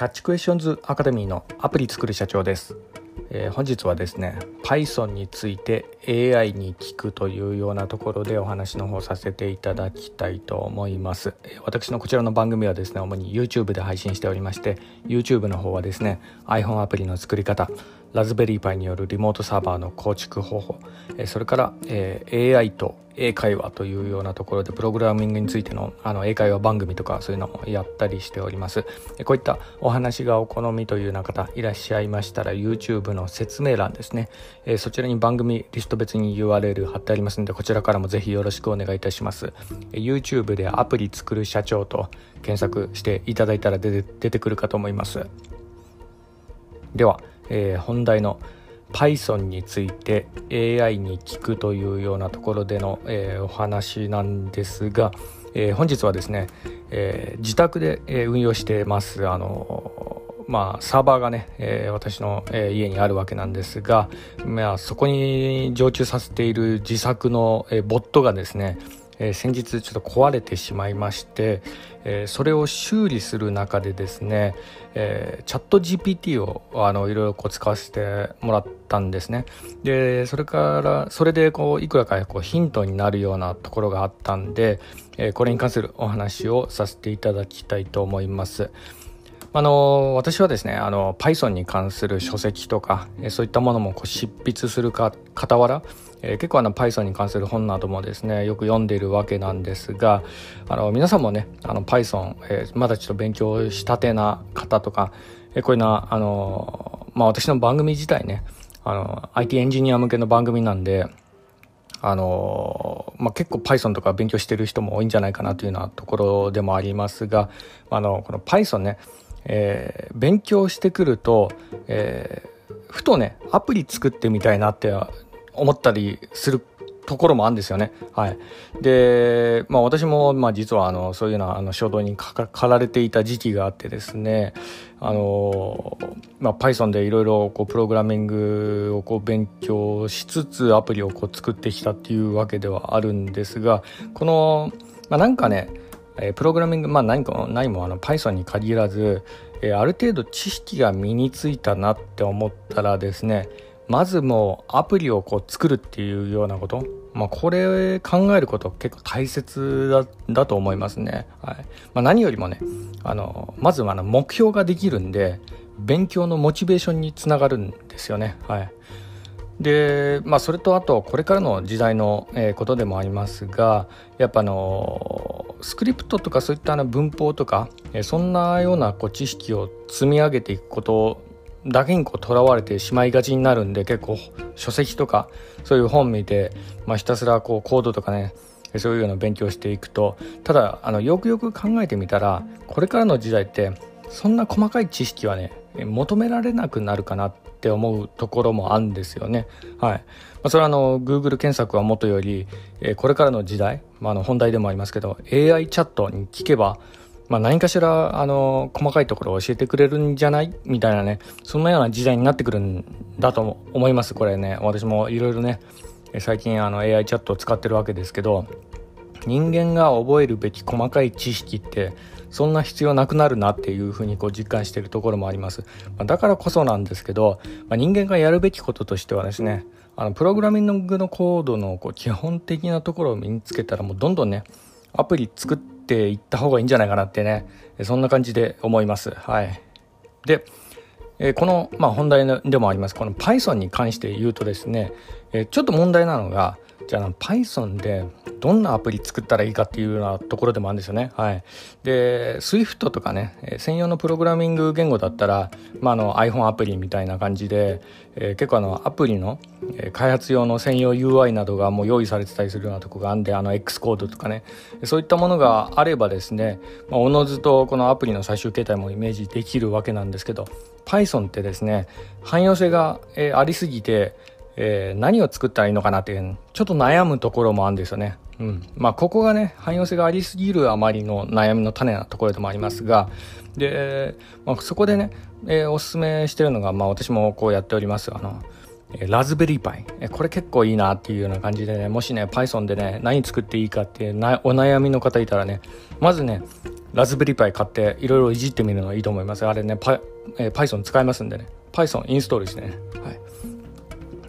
キャッチクエスチョンズアカデミーのアプリ作る社長です、えー、本日はですね Python について AI に聞くというようなところでお話の方させていただきたいと思います。私のこちらの番組はですね主に YouTube で配信しておりまして YouTube の方はですね iPhone アプリの作り方ラズベリーパイによるリモートサーバーの構築方法それから、え、AI と英会話というようなところでプログラミングについてのあの英会話番組とかそういうのをやったりしております。こういったお話がお好みというような方いらっしゃいましたら YouTube の説明欄ですね、え、そちらに番組リスト別に URL 貼ってありますのでこちらからもぜひよろしくお願いいたします。YouTube でアプリ作る社長と検索していただいたら出て出てくるかと思います。ではえー、本題の Python について AI に聞くというようなところでの、えー、お話なんですが、えー、本日はですね、え自宅で、え運用してますあのまあ、サーバーがね、えー、私の、え、家にあるわけなんですが、まあ、そこに常駐させている自作の、えー、ボットがですね、えー、先日ちょっと壊れてしまいまして、えー、それを修理する中でですね、えー、チャット GPT をあのいろいろこう使わせてもらったんですね。でそれからそれでこういくらかこうヒントになるようなところがあったんで、え、これに関するお話をさせていただきたいと思います。あの私はですねあの Python に関する書籍とか、えそういったものもこう執筆するか傍ら、えー、結構あの Python に関する本などもですねよく読んでいるわけなんですがあの皆さんもねあの Python、えー、まだちょっと勉強したてな方とか、えー、こういうなあのまあ私の番組自体ねあの IT エンジニア向けの番組なんであのまあ、結構 Python とか勉強してる人も多いんじゃないかなというようなところでもありますがあのこの Python ねえー、勉強してくると、えー、ふとねアプリ作ってみたいなって思ったりするところもあるんですよね。はい。で、まあ私も、まあ実はあの、そういうようなあの衝動に駆られていた時期があってですね、あの、まあ Python でいろいろプログラミングをこう勉強しつつアプリをこう作ってきたっていうわけではあるんですが、この、まあなんかね、えプログラミング、まあ、何か何もあの Python に限らず、えある程度知識が身についたなって思ったらですねまずもうアプリをこう作るっていうようなこと、まあ、これ考えること結構大切だと思いますね、はい。まあ、何よりもねあのまずはあの目標ができるんで勉強のモチベーションにつながるんですよね。はい。でまあそれとあとこれからの時代の、ことでもありますがやっぱあのスクリプトとかそういったの文法とか、そんなようなこう知識を積み上げていくことだけにこうとらわれてしまいがちになるんで結構書籍とかそういう本見て、まあ、ひたすらこうコードとかねそういうような勉強していくとただあのよくよく考えてみたらこれからの時代ってそんな細かい知識はね求められなくなるかなって思うところもあるんですよね。はい。まあ、それはあの Google 検索はもとより、えこれからの時代、まあ、の本題でもありますけど AI チャットに聞けばまあ、何かしらあの細かいところを教えてくれるんじゃない？みたいなねそんなような時代になってくるんだと思いますこれね私もいろいろね最近あの AI チャットを使ってるわけですけど人間が覚えるべき細かい知識ってそんな必要なくなるなっていうふうにこう実感してるところもあります、まあ、だからこそなんですけど、まあ、人間がやるべきこととしてはですねあのプログラミングのコードのこう基本的なところを身につけたらもうどんどんねアプリ作っていった方がいいんじゃないかなってねそんな感じで思います。はい。でえこの、まあ、本題でもあります。この Python に関して言うとですね、えちょっと問題なのがじゃあ Python でどんなアプリ作ったらいいかっていうようなところでもあるんですよね。はい。で、Swift とかね、専用のプログラミング言語だったら、まあ、あの iPhone アプリみたいな感じで、えー、結構あのアプリの、開発用の専用 UI などがもう用意されてたりするようなとこがあるんで、あの X コードとかね、そういったものがあればですね、まあ、おのずとこのアプリの最終形態もイメージできるわけなんですけど、Python ってですね、汎用性が、えありすぎて、えー、何を作ったらいいのかなっていうちょっと悩むところもあるんですよね。うん。まあ、ここがね、汎用性がありすぎるあまりの悩みの種なところでもありますが、で、まあ、そこでね、えー、おすすめしてるのが、まあ、私もこうやっております、あの、ラズベリーパイ。これ結構いいなっていうような感じでね、もしね、Python でね、何作っていいかっていうなお悩みの方いたらね、まずね、ラズベリーパイ買っていろいろいじってみるのはいいと思います。あれね、パえー、Python 使えますんでね。Python インストールしてね。はい。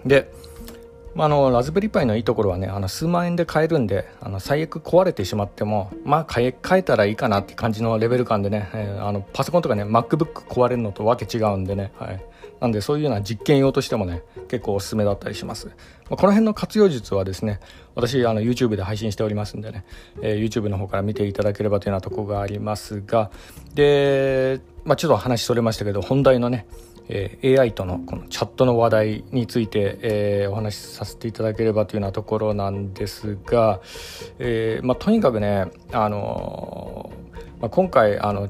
でまあ、あのラズベリーパイのいいところはねあの数万円で買えるんであの最悪壊れてしまってもまあ買え買えたらいいかなって感じのレベル感でね、えー、あのパソコンとかね MacBook 壊れるのとわけ違うんでね、はい、なんでそういうような実験用としてもね結構おすすめだったりします、まあ、この辺の活用術はですね私あの YouTube で配信しておりますんでね、えー、YouTube の方から見ていただければというようなところがありますがで、まあ、ちょっと話それましたけど本題のねえー、AI とのこのチャットの話題について、えー、お話しさせていただければというようなところなんですが、えーまあ、とにかくね、あのまあ、今回あの、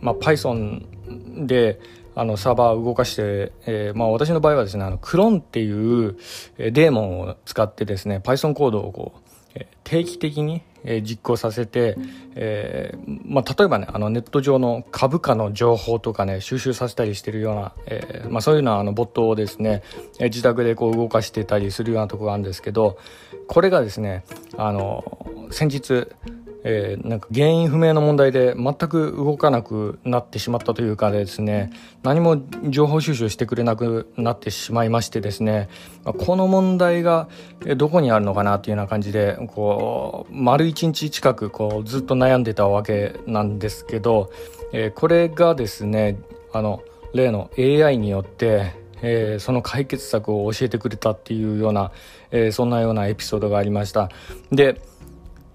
まあ、Python であのサーバーを動かして、えーまあ、私の場合はですねあのクロンっていうデーモンを使ってですね Python コードをこう定期的にえー、実行させて、えーまあ、例えばねあのネット上の株価の情報とかね収集させたりしてるような、えーまあ、そういうのはあのボットをですね、え、自宅でこう動かしてたりするようなところがあるんですけどこれがですねあの先日えー、なんか原因不明の問題で全く動かなくなってしまったというかですね何も情報収集してくれなくなってしまいましてですねこの問題がどこにあるのかなというような感じでこう丸一日近くこうずっと悩んでたわけなんですけど、えー、これがですねあの例の AI によってえー、その解決策を教えてくれたっていうような、えー、そんなようなエピソードがありました。で、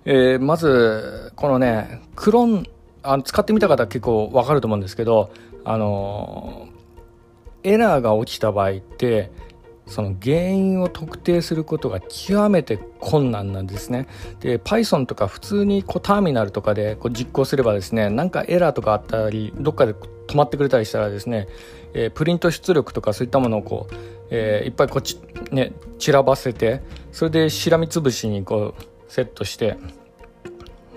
えー、まずこのねクロンあの使ってみた方結構わかると思うんですけどあのエラーが起きた場合ってその原因を特定することが極めて困難なんですね。で Python とか普通にこうターミナルとかでこう実行すればですねなんかエラーとかあったりどっかで止まってくれたりしたらですね、えー、プリント出力とかそういったものをこう、えー、いっぱいこっちね散らばせてそれでしらみつぶしにこうセットして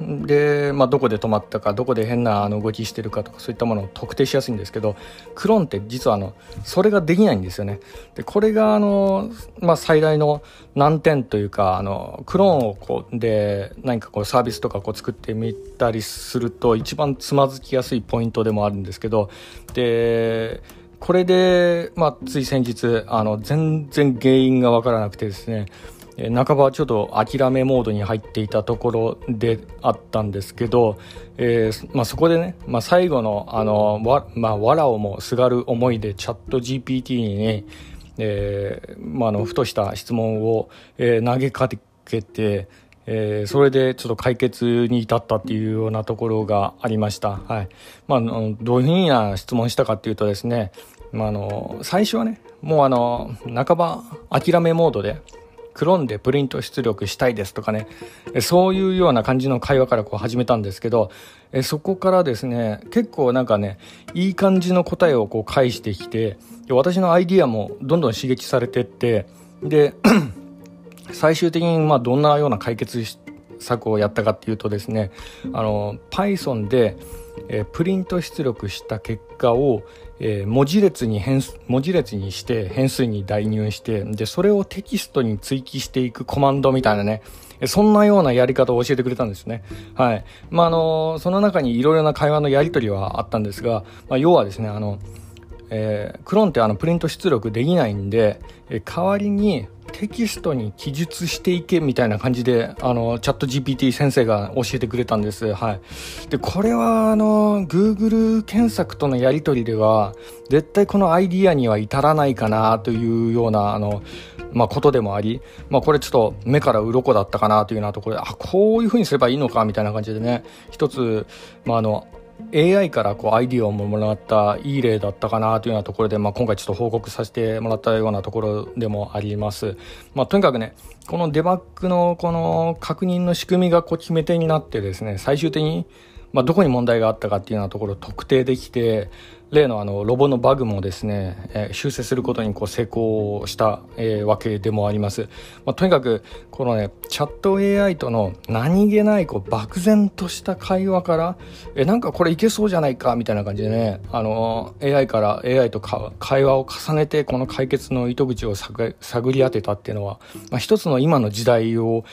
で、まあ、どこで止まったかどこで変なあの動きしてるかとかそういったものを特定しやすいんですけどクローンって実はあのそれができないんですよね。でこれがあの、まあ、最大の難点というかあのクローンをこうで何かこうサービスとかこう作ってみたりすると一番つまずきやすいポイントでもあるんですけどでこれで、まあ、つい先日あの全然原因が分からなくてですね半ばちょっと諦めモードに入っていたところであったんですけど、えーまあ、そこでね、まあ、最後のあのわ、まあ、藁をもすがる思いでチャット GPT にね、えーまあ、のふとした質問を、え、投げかけて、えー、それでちょっと解決に至ったっていうようなところがありました。はいまあ、どういうふうな質問したかっていうとですね、まあ、あの最初はねもうあの半ば諦めモードでクローンでプリント出力したいですとかね、そういうような感じの会話からこう始めたんですけど、そこからですね、結構なんかね、いい感じの答えをこう返してきて、私のアイディアもどんどん刺激されてって、で、最終的にまあどんなような解決策をやったかっていうとですね、あの、Python で、え、プリント出力した結果を、えー、文字列に変文字列にして変数に代入してでそれをテキストに追記していくコマンドみたいなねそんなようなやり方を教えてくれたんですね。はい。まあ、あの、その中にいろいろな会話のやりとりはあったんですが、まあ、要はですね、あの、えー、クローンってあのプリント出力できないんで、えー、代わりにテキストに記述していけみたいな感じで、あの、チャット GPT 先生が教えてくれたんです。はい。で、これは、あの、Google 検索とのやり取りでは、絶対このアイディアには至らないかなというような、あの、まあ、ことでもあり、まあ、これちょっと目から鱗だったかなというようなところで、あ、こういうふうにすればいいのかみたいな感じでね、一つ、まあ、あの、AI からこうアイディアをもらったいい例だったかなというようなところで、まあ、今回ちょっと報告させてもらったようなところでもあります。まあ、とにかくね、このデバッグのこの確認の仕組みがこう決め手になってですね、最終的にまあ、どこに問題があったかっていうようなところを特定できて、例のあのロボのバグもですね、えー、修正することにこう成功した、えー、わけでもあります、まあ、とにかくこのねチャット AI との何気ないこう漠然とした会話からえなんかこれいけそうじゃないかみたいな感じでねあの AI から AI と会話を重ねてこの解決の糸口を探り当てたっていうのは、まあ、一つの今の時代を、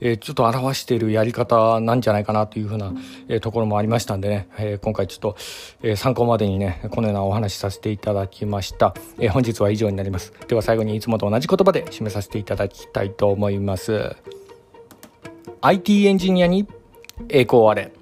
えー、ちょっと表しているやり方なんじゃないかなというふうな、えー、ところもありましたんでね、えー、今回ちょっと、えー、参考までにねこのようなお話しさせていただきました、えー、本日は以上になります。では最後にいつもと同じ言葉で締めさせていただきたいと思います。IT エンジニアに栄光あれ。